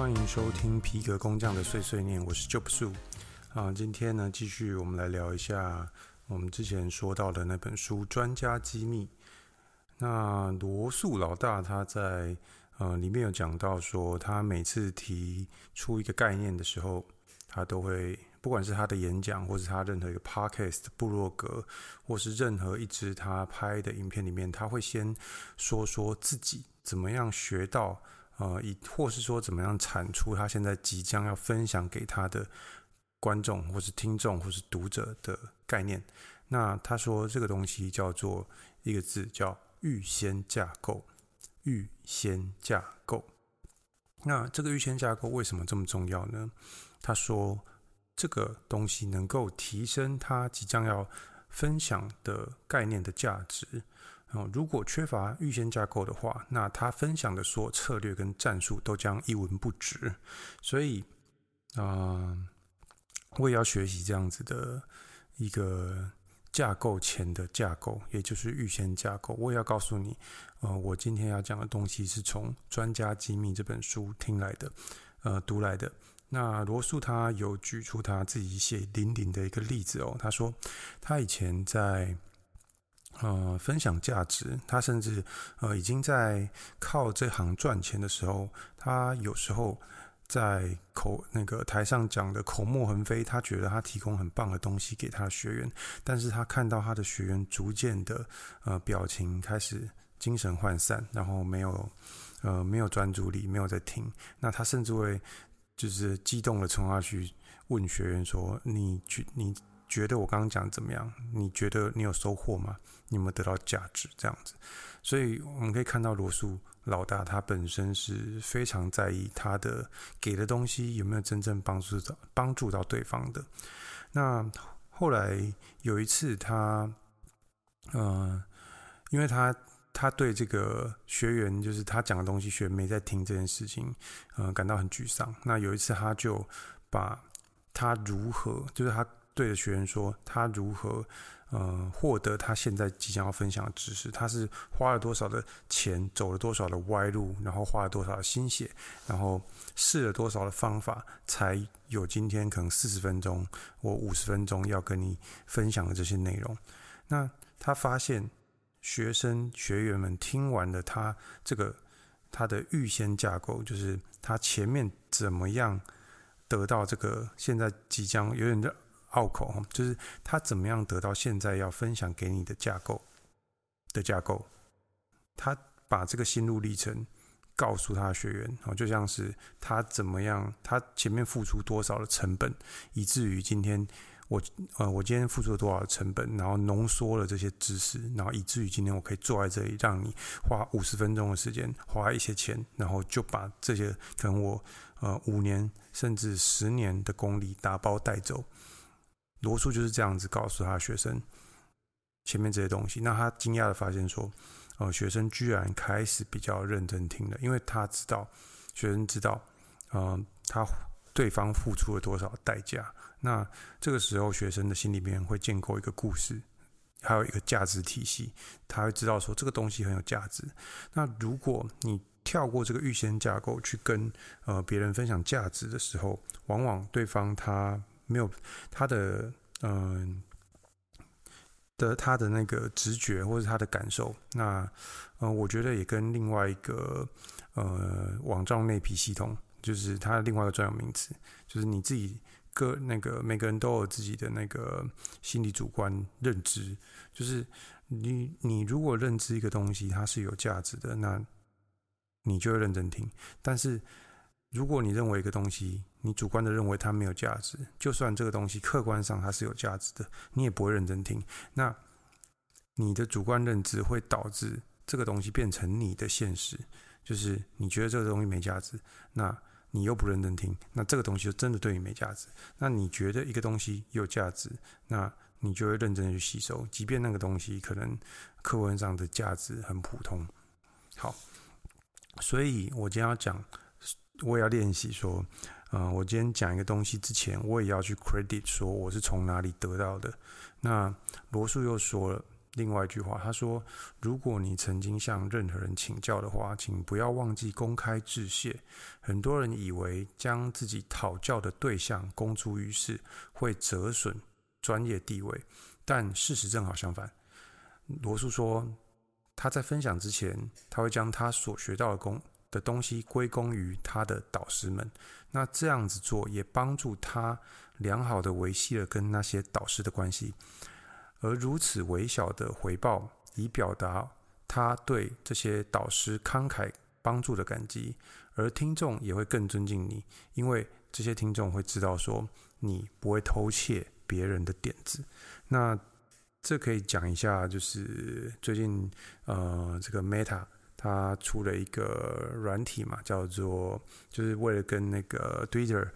欢迎收听皮革工匠的碎碎念，我是 Job Su 啊。今天呢，继续我们来聊一下我们之前说到的那本书《专家机密》。那罗素老大他在呃里面有讲到说，他每次提出一个概念的时候，他都会不管是他的演讲，或是他任何一个 podcast、部落格，或是任何一支他拍的影片里面，他会先说说自己怎么样学到。呃，以或是说怎么样产出他现在即将要分享给他的观众，或是听众，或是读者的概念。那他说这个东西叫做一个字，叫预先架构。预先架构。那这个预先架构为什么这么重要呢？他说这个东西能够提升他即将要分享的概念的价值。如果缺乏预先架构的话，那他分享的所有策略跟战术都将一文不值。所以，啊、我也要学习这样子的一个架构前的架构，也就是预先架构。我也要告诉你，呃，我今天要讲的东西是从《专家机密》这本书听来的，呃，读来的。那罗素他有举出他自己写淋淋的一个例子哦，他说他以前在。呃，分享价值，他甚至呃已经在靠这行赚钱的时候，他有时候在口那个台上讲的口沫横飞，他觉得他提供很棒的东西给他的学员，但是他看到他的学员逐渐的呃表情开始精神涣散，然后没有呃没有专注力，没有在听，那他甚至会就是激动的冲下去问学员说：“你去你。”觉得我刚刚讲怎么样？你觉得你有收获吗？你有没有得到价值？这样子，所以我们可以看到罗素老大他本身是非常在意他的给的东西有没有真正帮助到帮助到对方的。那后来有一次他，嗯、因为他他对这个学员就是他讲的东西学员没在听这件事情，嗯、感到很沮丧。那有一次他就把他如何就是他。对着学员说，他如何呃获得他现在即将要分享的知识？他是花了多少的钱，走了多少的歪路，然后花了多少的心血，然后试了多少的方法，才有今天可能四十分钟，我五十分钟要跟你分享的这些内容。那他发现学生学员们听完了他这个他的预先架构，就是他前面怎么样得到这个现在即将有点的拗口，就是他怎么样得到现在要分享给你的架构的架构，他把这个心路历程告诉他的学员，哦，就像是他怎么样，他前面付出多少的成本，以至于今天我呃，我今天付出了多少的成本，然后浓缩了这些知识，然后以至于今天我可以坐在这里，让你花五十分钟的时间，花一些钱，然后就把这些可能我呃五年甚至十年的功力打包带走。罗素就是这样子告诉他的学生前面这些东西，那他惊讶的发现说，呃，学生居然开始比较认真听了，因为他知道，学生知道，嗯、呃，他对方付出了多少代价。那这个时候，学生的心里面会建构一个故事，还有一个价值体系，他会知道说这个东西很有价值。那如果你跳过这个预先架构去跟呃别人分享价值的时候，往往对方他。没有他的嗯、的他的那个直觉或者他的感受，那呃我觉得也跟另外一个呃网状内皮系统，就是它另外一个专有名词，就是你自己个那个每个人都有自己的那个心理主观认知，就是你你如果认知一个东西它是有价值的，那你就会认真听，但是。如果你认为一个东西，你主观的认为它没有价值，就算这个东西客观上它是有价值的，你也不会认真听。那你的主观认知会导致这个东西变成你的现实，就是你觉得这个东西没价值，那你又不认真听，那这个东西就真的对你没价值。那你觉得一个东西有价值，那你就会认真的去吸收，即便那个东西可能客观上的价值很普通。好，所以我今天要讲。我也要练习说，嗯、我今天讲一个东西之前，我也要去 credit 说我是从哪里得到的。那罗素又说了，另外一句话，他说：“如果你曾经向任何人请教的话，请不要忘记公开致谢。”很多人以为将自己讨教的对象公诸于世会折损专业地位，但事实正好相反。罗素说，他在分享之前，他会将他所学到的功的东西归功于他的导师们。那这样子做也帮助他良好的维系了跟那些导师的关系。而如此微小的回报，以表达他对这些导师慷慨帮助的感激，而听众也会更尊敬你，因为这些听众会知道说你不会偷窃别人的点子。那这可以讲一下，就是最近呃，这个 Meta 他出了一个软体嘛，叫做就是为了跟那个 Twitter。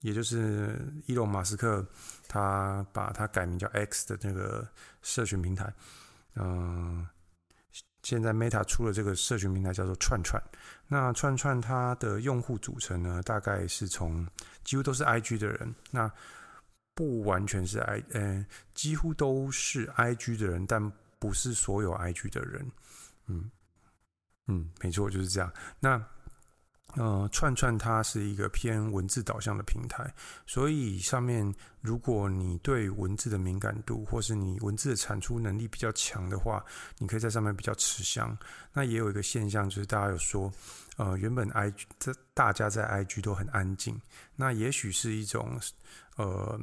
也就是伊隆马斯克，他把他改名叫 X 的那个社群平台，嗯，现在 Meta 出了这个社群平台叫做串串。那串串它的用户组成呢，大概是从几乎都是 IG 的人，那不完全是 I，呃，几乎都是 IG 的人，但不是所有 IG 的人。嗯嗯，没错，就是这样。那呃，串串它是一个偏文字导向的平台，所以上面如果你对文字的敏感度，或是你文字的产出能力比较强的话，你可以在上面比较吃香。那也有一个现象，就是大家有说，呃，原本 IG 这大家在 IG 都很安静，那也许是一种呃。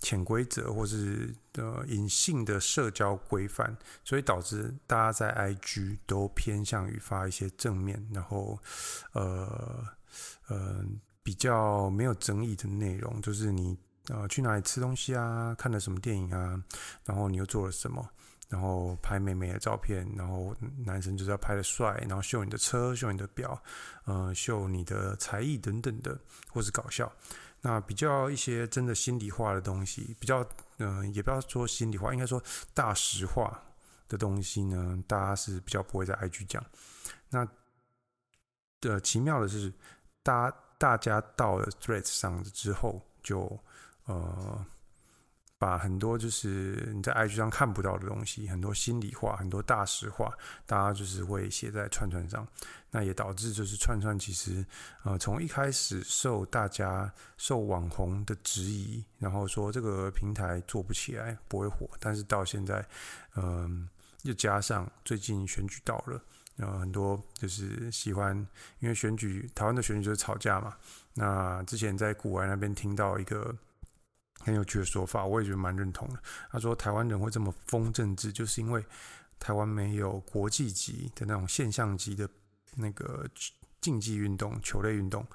潜规则或是呃隐性的社交规范，所以导致大家在 IG 都偏向于发一些正面，然后呃呃比较没有争议的内容，就是你呃去哪里吃东西啊，看了什么电影啊，然后你又做了什么，然后拍美美的照片，然后男生就是要拍的帅，然后秀你的车，秀你的表，呃秀你的才艺等等的，或是搞笑。那比较一些真的心里话的东西，比较嗯、也不要说心里话，应该说大实话的东西呢，大家是比较不会在 IG 讲。那的、奇妙的是，大大家到了 Threads 上之后，就呃。把很多就是你在 IG 上看不到的东西，很多心里话，很多大实话，大家就是会写在串串上，那也导致就是串串其实呃从一开始受大家受网红的质疑，然后说这个平台做不起来不会火，但是到现在，嗯、又加上最近选举到了，然后很多就是喜欢，因为选举台湾的选举就是吵架嘛，那之前在古玩那边听到一个。很有趣的说法，我也觉得蛮认同的。他说，台湾人会这么疯政治，就是因为台湾没有国际级的那种现象级的那个竞技运动、球类运动，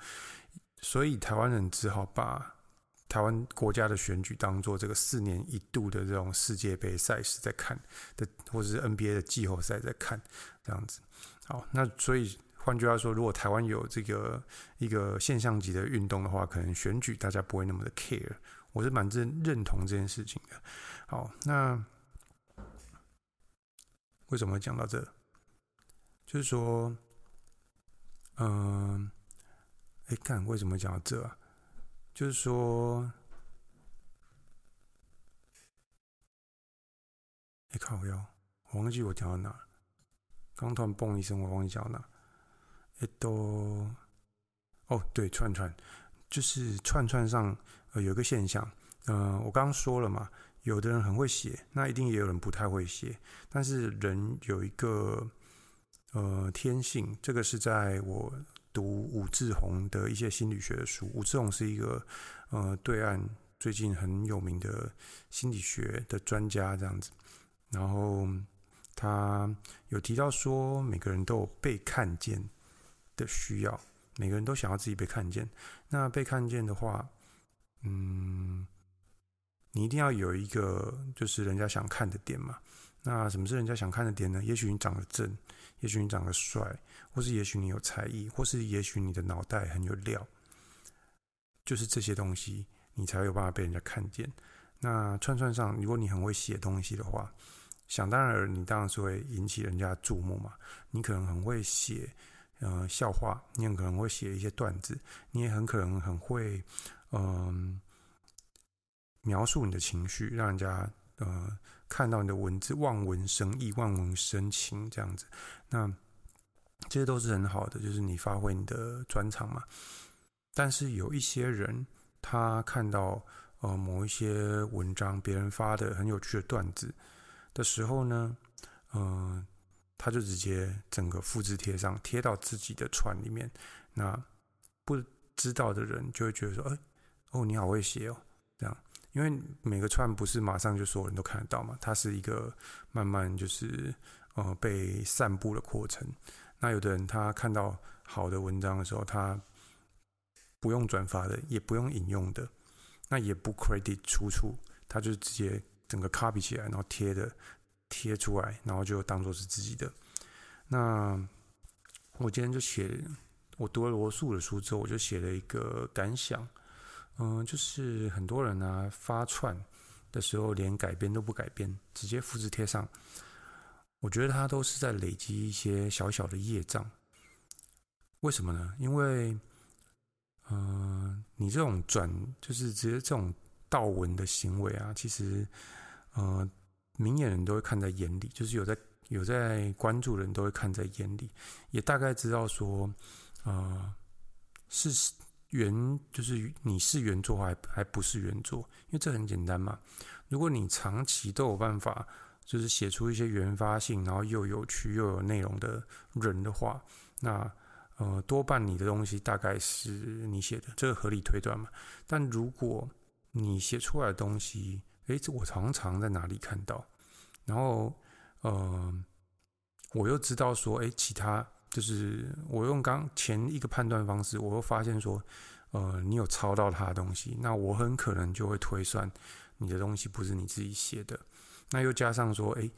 所以台湾人只好把台湾国家的选举当做这个四年一度的这种世界杯赛事在看的，或者是 NBA 的季后赛在看这样子。好，那所以换句话说，如果台湾有这个一个现象级的运动的话，可能选举大家不会那么的 care。我是蛮认认同这件事情的。好，那为什么讲到这？就是说，嗯，哎，看为什么讲到这啊？就是说，哎，靠我要，我忘记我讲到哪。刚突然嘣一声，我忘记讲到哪。都，哦，对，串串，就是串串上。呃，有一个现象，嗯、呃，我刚刚说了嘛，有的人很会写，那一定也有人不太会写。但是人有一个呃天性，这个是在我读武志红的一些心理学的书。武志红是一个呃对岸最近很有名的心理学的专家，这样子。然后他有提到说，每个人都有被看见的需要，每个人都想要自己被看见。那被看见的话，嗯，你一定要有一个就是人家想看的点嘛。那什么是人家想看的点呢？也许你长得正，也许你长得帅，或是也许你有才艺，或是也许你的脑袋很有料。就是这些东西，你才有办法被人家看见。那串串上，如果你很会写东西的话，想当然，你当然是会引起人家注目嘛。你可能很会写呃笑话，你很可能会写一些段子，你也很可能很会。嗯，描述你的情绪，让人家呃看到你的文字，望文生义，望文生情这样子。那这些都是很好的，就是你发挥你的专长嘛。但是有一些人，他看到呃某一些文章，别人发的很有趣的段子的时候呢，嗯、他就直接整个复制贴上，贴到自己的串里面。那不知道的人就会觉得说，哎，哦，你好会写哦，这样。因为每个串不是马上就所有人都看得到嘛，它是一个慢慢就是呃被散布的过程。那有的人他看到好的文章的时候，他不用转发的，也不用引用的，那也不 credit 出处，他就直接整个 copy 起来，然后贴的贴出来，然后就当做是自己的。那我今天就写，我读了罗素的书之后，我就写了一个感想。嗯，就是很多人呢、啊、发串的时候连改编都不改编，直接复制贴上。我觉得他都是在累积一些小小的业障。为什么呢？因为，嗯、你这种转就是直接这种盗文的行为啊，其实，呃，明眼人都会看在眼里，就是有在有在关注的人都会看在眼里，也大概知道说，呃，是。原就是你是原作还还不是原作，因为这很简单嘛。如果你长期都有办法，就是写出一些原发性，然后又有趣又有内容的人的话，那呃多半你的东西大概是你写的，这个合理推断嘛。但如果你写出来的东西，诶，这我常常在哪里看到，然后呃我又知道说，诶，其他。就是我用刚前一个判断方式，我又发现说，呃，你有抄到他的东西，那我很可能就会推算你的东西不是你自己写的。那又加上说，哎，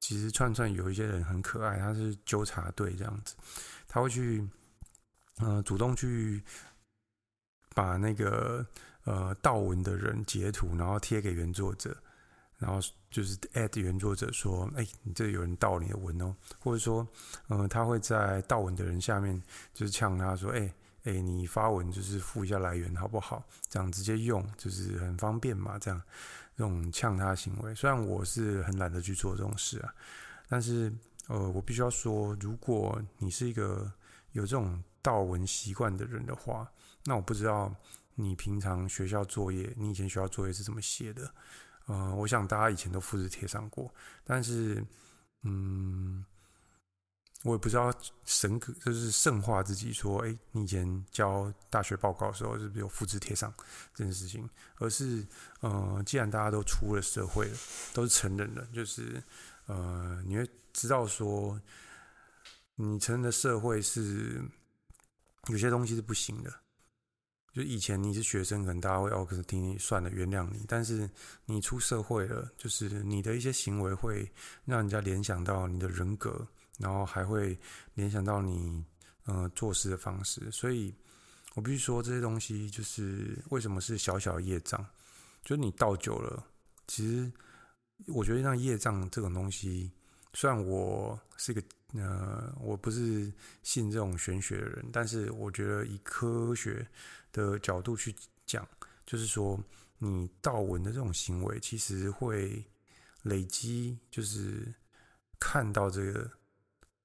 其实串串有一些人很可爱，他是纠察队这样子，他会去，呃，主动去把那个呃盗文的人截图，然后贴给原作者。然后就是 at 原作者说：“哎，你这有人盗你的文哦，或者说，呃，他会在盗文的人下面就是呛他说：哎哎，你发文就是附一下来源好不好？这样直接用就是很方便嘛。这样这种呛他行为，虽然我是很懒得去做这种事啊，但是呃，我必须要说，如果你是一个有这种盗文习惯的人的话，那我不知道你平常学校作业，你以前学校作业是怎么写的。”呃，我想大家以前都复制贴上过，但是，嗯，我也不知道神格就是圣化自己说，哎，你以前交大学报告的时候是不是有复制贴上这件事情？而是，呃，既然大家都出了社会了，都是成人了，就是，呃，你会知道说，你成人的社会是有些东西是不行的。就以前你是学生，可能大家会哦，可是听你算了，原谅你。但是你出社会了，就是你的一些行为会让人家联想到你的人格，然后还会联想到你呃做事的方式。所以我必须说，这些东西就是为什么是小小的业障。就是你倒久了，其实我觉得像业障这种东西，虽然我是一个。呃，我不是信这种玄学的人，但是我觉得以科学的角度去讲，就是说你盗文的这种行为，其实会累积，就是看到这个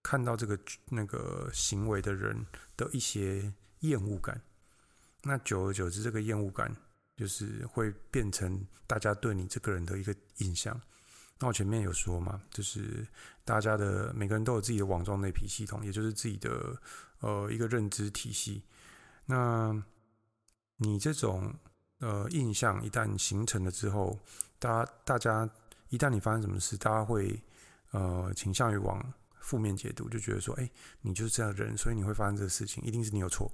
看到这个那个行为的人的一些厌恶感。那久而久之，这个厌恶感就是会变成大家对你这个人的一个印象。那我前面有说嘛，就是大家的每个人都有自己的网状内皮系统，也就是自己的呃一个认知体系。那你这种呃印象一旦形成了之后，大家大家一旦你发生什么事，大家会呃倾向于往负面解读，就觉得说，哎，你就是这样的人，所以你会发生这个事情，一定是你有错。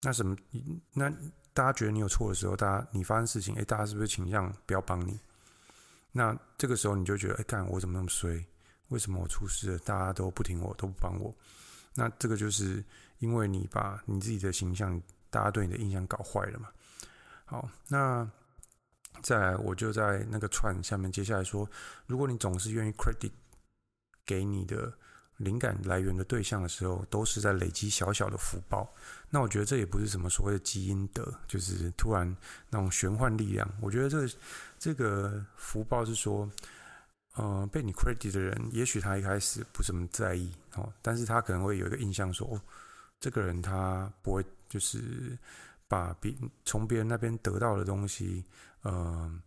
那什么？那大家觉得你有错的时候，大家你发生事情，哎，大家是不是倾向不要帮你？那这个时候你就觉得，哎，干我怎么那么衰？为什么我出事了，大家都不听我，都不帮我？那这个就是因为你把你自己的形象，大家对你的印象搞坏了嘛。好，那再来，我就在那个串下面接下来说，如果你总是愿意 credit 给你的灵感来源的对象的时候，都是在累积小小的福报。那我觉得这也不是什么所谓的积阴德，就是突然那种玄幻力量。我觉得这个这个福报是说，呃，被你 credit 的人，也许他一开始不怎么在意哦，但是他可能会有一个印象说，哦，这个人他不会就是把别从别人那边得到的东西，呃，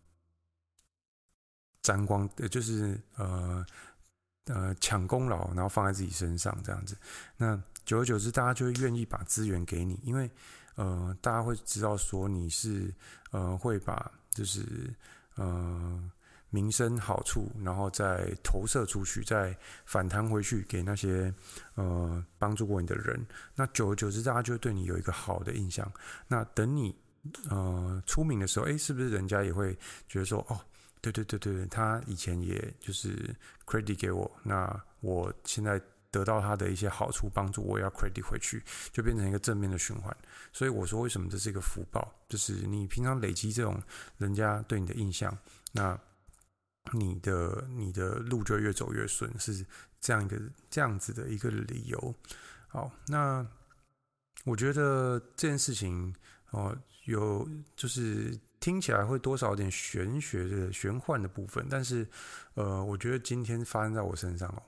沾光，就是呃。呃，抢功劳，然后放在自己身上这样子，那久而久之，大家就会愿意把资源给你，因为呃，大家会知道说你是呃会把就是呃名声好处，然后再投射出去，再反弹回去给那些呃帮助过你的人。那久而久之，大家就会对你有一个好的印象。那等你呃出名的时候，哎，是不是人家也会觉得说哦？对对对对，他以前也就是 credit 给我，那我现在得到他的一些好处帮助，我也要 credit 回去，就变成一个正面的循环。所以我说，为什么这是一个福报？就是你平常累积这种人家对你的印象，那你的你的路就越走越顺，是这样一个这样子的一个理由。好，那我觉得这件事情哦，有就是。听起来会多少有点玄学的玄幻的部分，但是，呃，我觉得今天发生在我身上哦，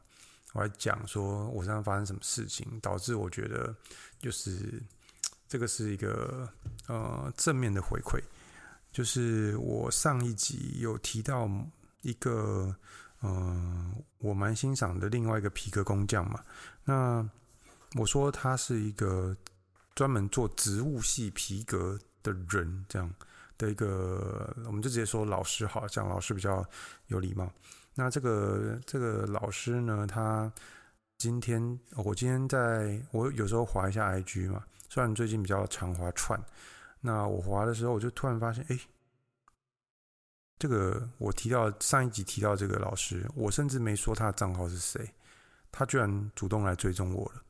我来讲说我身上发生什么事情，导致我觉得就是这个是一个呃正面的回馈，就是我上一集有提到一个嗯、我蛮欣赏的另外一个皮革工匠嘛，那我说他是一个专门做植物系皮革的人，这样。的一个，我们就直接说老师好，这样老师比较有礼貌。那这个这个老师呢，他今天我今天在我有时候滑一下 IG 嘛，虽然最近比较常滑串，那我滑的时候，我就突然发现，哎，这个我提到上一集提到这个老师，我甚至没说他的账号是谁，他居然主动来追踪我了。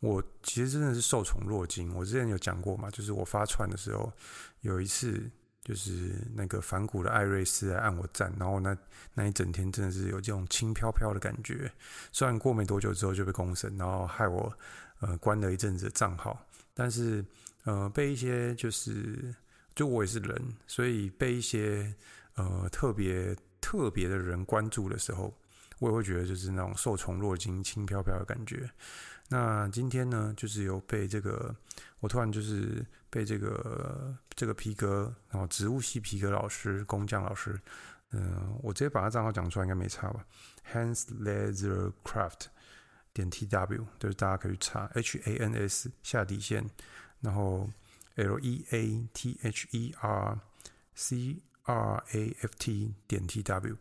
我其实真的是受宠若惊。我之前有讲过嘛，就是我发串的时候，有一次就是那个反骨的艾瑞斯来按我赞，然后那那一整天真的是有这种轻飘飘的感觉。虽然过没多久之后就被公审，然后害我呃关了一阵子的账号，但是呃被一些就是就我也是人，所以被一些呃特别特别的人关注的时候，我也会觉得就是那种受宠若惊、轻飘飘的感觉。那今天呢，就是有被这个，我突然就是被这个这个皮革，然后植物系皮革老师工匠老师，嗯、我直接把他账号讲出来应该没差吧？Hans Leather Craft 点 T W，就是大家可以去查 H A N S 下底线，然后 L E A T H E R C R A F T 点 T W，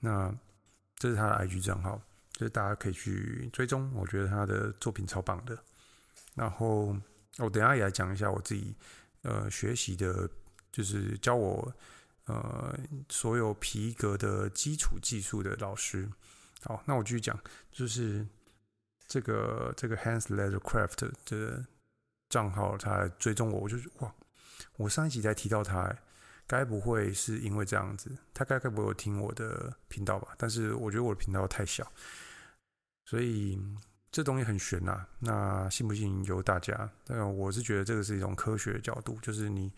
那这是他的 I G 账号。就是大家可以去追踪，我觉得他的作品超棒的。然后我等下也来讲一下我自己呃学习的，就是教我呃所有皮革的基础技术的老师。好，那我继续讲，就是这个这个 Hans Leather Craft 的账号，他追踪我，我就哇，我上一集才提到他，该不会是因为这样子？他该该不会有听我的频道吧？但是我觉得我的频道太小。所以这东西很悬呐，那信不信由大家。但我是觉得这个是一种科学角度，就是你，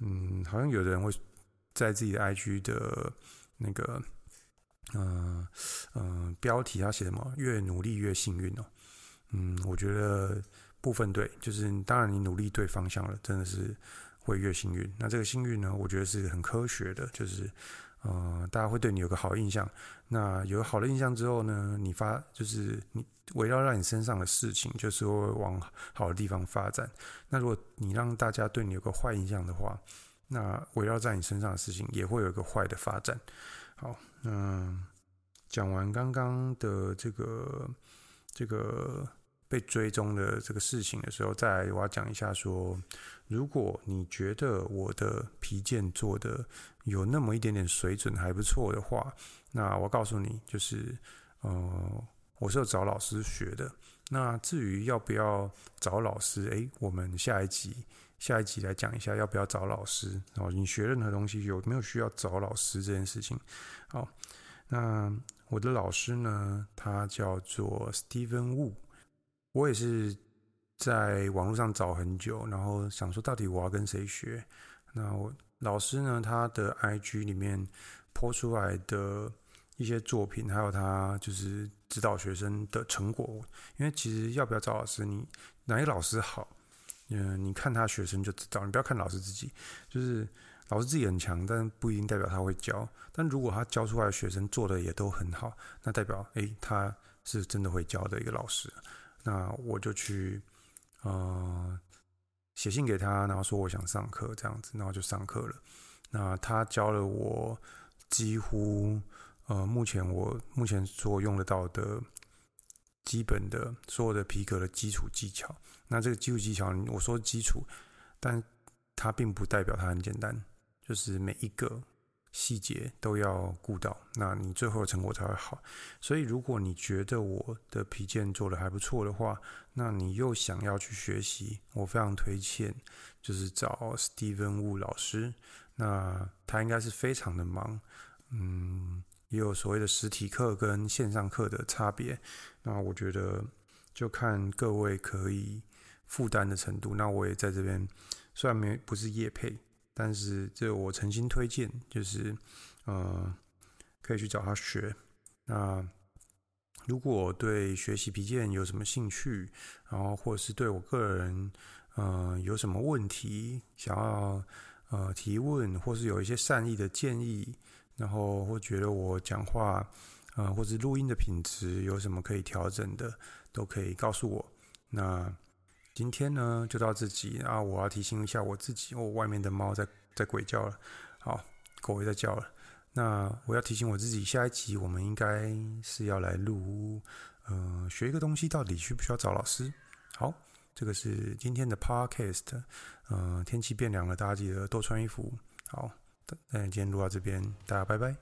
嗯，好像有的人会在自己的 IG 的那个，嗯嗯，标题他写什么？越努力越幸运哦。嗯，我觉得部分对，就是当然你努力对方向了，真的是会越幸运。那这个幸运呢，我觉得是很科学的，就是。呃，大家会对你有个好印象。那有好的印象之后呢，你发就是你围绕在你身上的事情，就是会往好的地方发展。那如果你让大家对你有个坏印象的话，那围绕在你身上的事情也会有一个坏的发展。好，那讲完刚刚的这个这个被追踪的这个事情的时候，再来我要讲一下说，如果你觉得我的皮件做的有那么一点点水准还不错的话，那我告诉你，就是，呃，我是有找老师学的。那至于要不要找老师，诶，我们下一集下一集来讲一下要不要找老师。然后你学任何东西有没有需要找老师这件事情？好，那我的老师呢，他叫做 Steven Wu。我也是在网络上找很久，然后想说到底我要跟谁学。那我老师呢，他的 IG 里面 po 出来的一些作品，还有他就是指导学生的成果。因为其实要不要找老师，你哪一个老师好，嗯，你看他学生就知道。你不要看老师自己，就是。老师自己很强，但不一定代表他会教。但如果他教出来的学生做的也都很好，那代表诶，他是真的会教的一个老师。那我就去呃写信给他，然后说我想上课这样子，然后就上课了。那他教了我几乎呃目前我目前所用得到的基本的所有的皮革的基础技巧。那这个基础技巧，我说基础，但它并不代表它很简单。就是每一个细节都要顾到，那你最后的成果才会好。所以，如果你觉得我的皮件做得还不错的话，那你又想要去学习，我非常推荐，就是找 Steven Wu 老师。那他应该是非常的忙，嗯，也有所谓的实体课跟线上课的差别。那我觉得就看各位可以负担的程度。那我也在这边，虽然没不是业配。但是这我诚心推荐，就是，呃，可以去找他学。那如果对学习皮件有什么兴趣，然后或者是对我个人，呃，有什么问题想要呃提问，或是有一些善意的建议，然后或觉得我讲话，呃，或是录音的品质有什么可以调整的，都可以告诉我。那。今天呢，就到这集啊！我要提醒一下我自己，我外面的猫在在鬼叫了，好，狗也在叫了。那我要提醒我自己，下一集我们应该是要来录，呃，学一个东西到底需不需要找老师？好，这个是今天的 podcast。呃，天气变凉了，大家记得多穿衣服。好，那今天录到这边，大家拜拜。